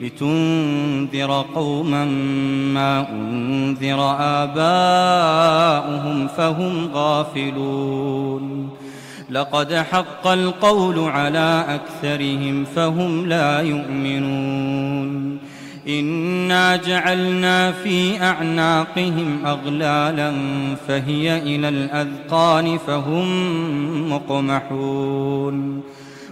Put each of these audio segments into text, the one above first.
لتنذر قوما ما أنذر آباؤهم فهم غافلون. لقد حق القول على أكثرهم فهم لا يؤمنون. إنا جعلنا في أعناقهم أغلالا فهي إلى الأذقان فهم مقمحون.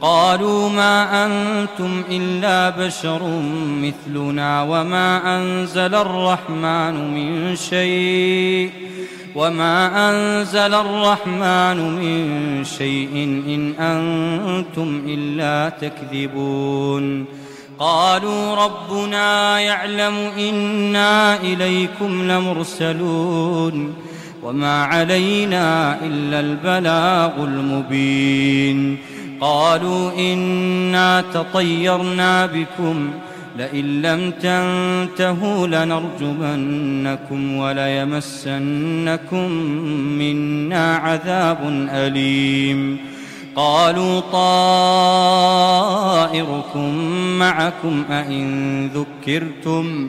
قالوا ما أنتم إلا بشر مثلنا وما أنزل الرحمن من شيء وما أنزل الرحمن من شيء إن أنتم إلا تكذبون قالوا ربنا يعلم إنا إليكم لمرسلون وما علينا إلا البلاغ المبين قالوا إنا تطيرنا بكم لئن لم تنتهوا لنرجمنكم وليمسنكم منا عذاب أليم. قالوا طائركم معكم أئن ذكرتم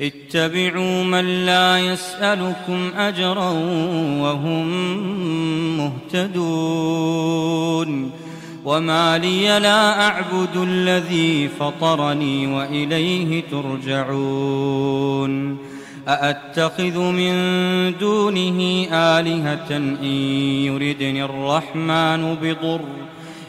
اتبعوا من لا يسألكم أجرا وهم مهتدون وما لي لا أعبد الذي فطرني وإليه ترجعون أأتخذ من دونه آلهة إن يردني الرحمن بضر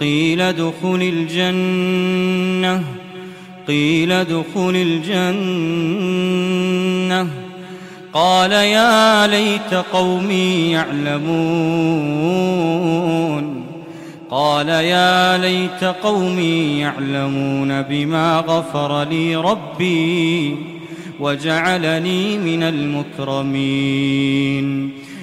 قيل ادخل الجنة قيل ادخل الجنة. قال يا ليت قومي يعلمون. قال يا ليت قومي يعلمون بما غفر لي ربي وجعلني من المكرمين.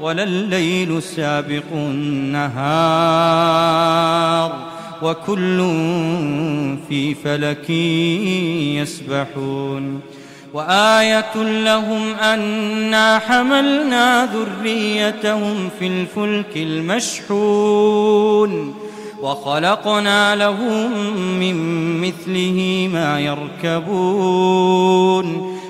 ولا الليل سابق النهار وكل في فلك يسبحون وآية لهم أنا حملنا ذريتهم في الفلك المشحون وخلقنا لهم من مثله ما يركبون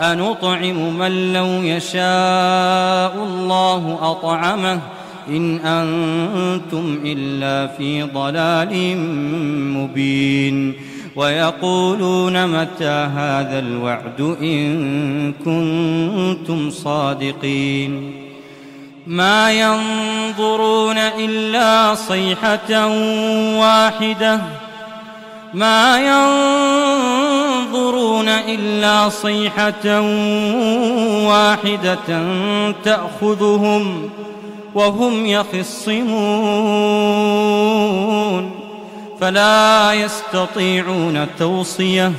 أنطعم من لو يشاء الله أطعمه إن أنتم إلا في ضلال مبين ويقولون متى هذا الوعد إن كنتم صادقين ما ينظرون إلا صيحة واحدة ما ينظرون إلا صيحة واحدة تأخذهم وهم يخصمون فلا يستطيعون توصية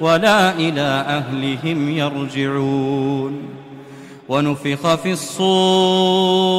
ولا إلى أهلهم يرجعون ونفخ في الصور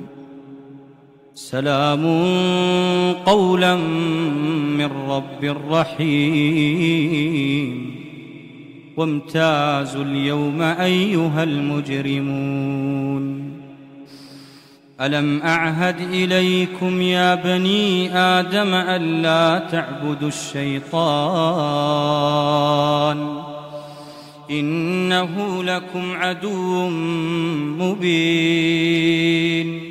سلام قولا من رب رحيم. وامتازوا اليوم أيها المجرمون. ألم أعهد إليكم يا بني آدم ألا تعبدوا الشيطان؟ إنه لكم عدو مبين.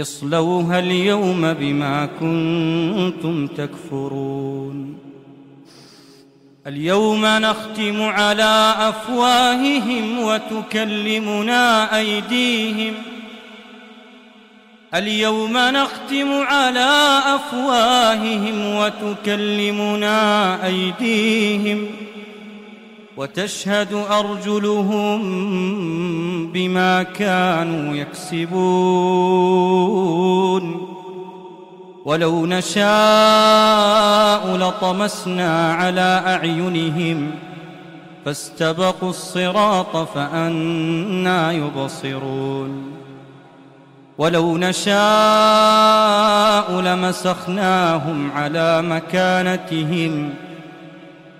اصلوها اليوم بما كنتم تكفرون. اليوم نختم على أفواههم وتكلمنا أيديهم. اليوم نختم على أفواههم وتكلمنا أيديهم. وتشهد أرجلهم بما كانوا يكسبون. ولو نشاء لطمسنا على أعينهم فاستبقوا الصراط فأنا يبصرون. ولو نشاء لمسخناهم على مكانتهم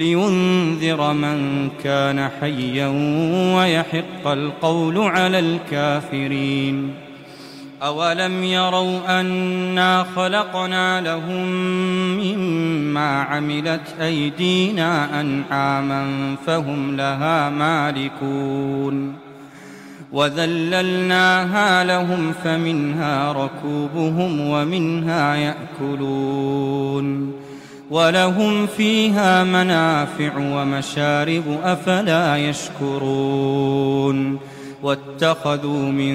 لينذر من كان حيا ويحق القول على الكافرين. أولم يروا أنا خلقنا لهم مما عملت أيدينا أنعاما فهم لها مالكون. وذللناها لهم فمنها ركوبهم ومنها يأكلون. ولهم فيها منافع ومشارب أفلا يشكرون. واتخذوا من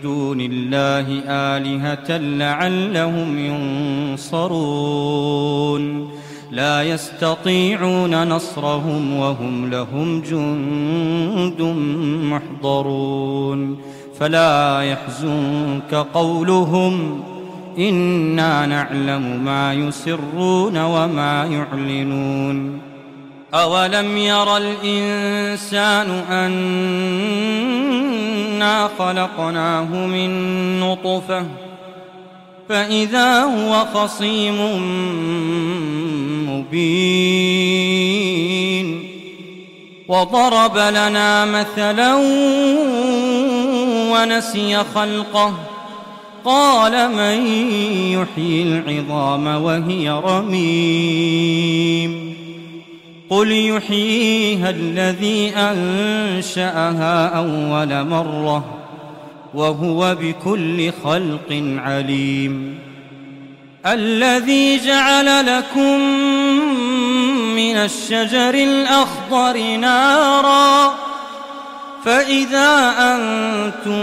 دون الله آلهة لعلهم ينصرون. لا يستطيعون نصرهم وهم لهم جند محضرون. فلا يحزنك قولهم إنا نعلم ما يسرون وما يعلنون. أولم ير الإنسان أنا خلقناه من نطفة؟ فإذا هو خصيم مبين. وضرب لنا مثلا ونسي خلقه. قال من يحيي العظام وهي رميم قل يحييها الذي أنشأها أول مرة وهو بكل خلق عليم الذي جعل لكم من الشجر الأخضر نارا فإذا أنتم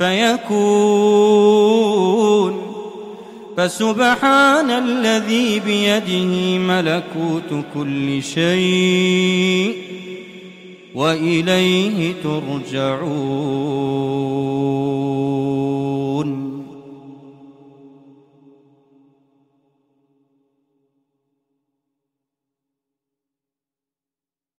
فيكون فسبحان الذي بيده ملكوت كل شيء وإليه ترجعون.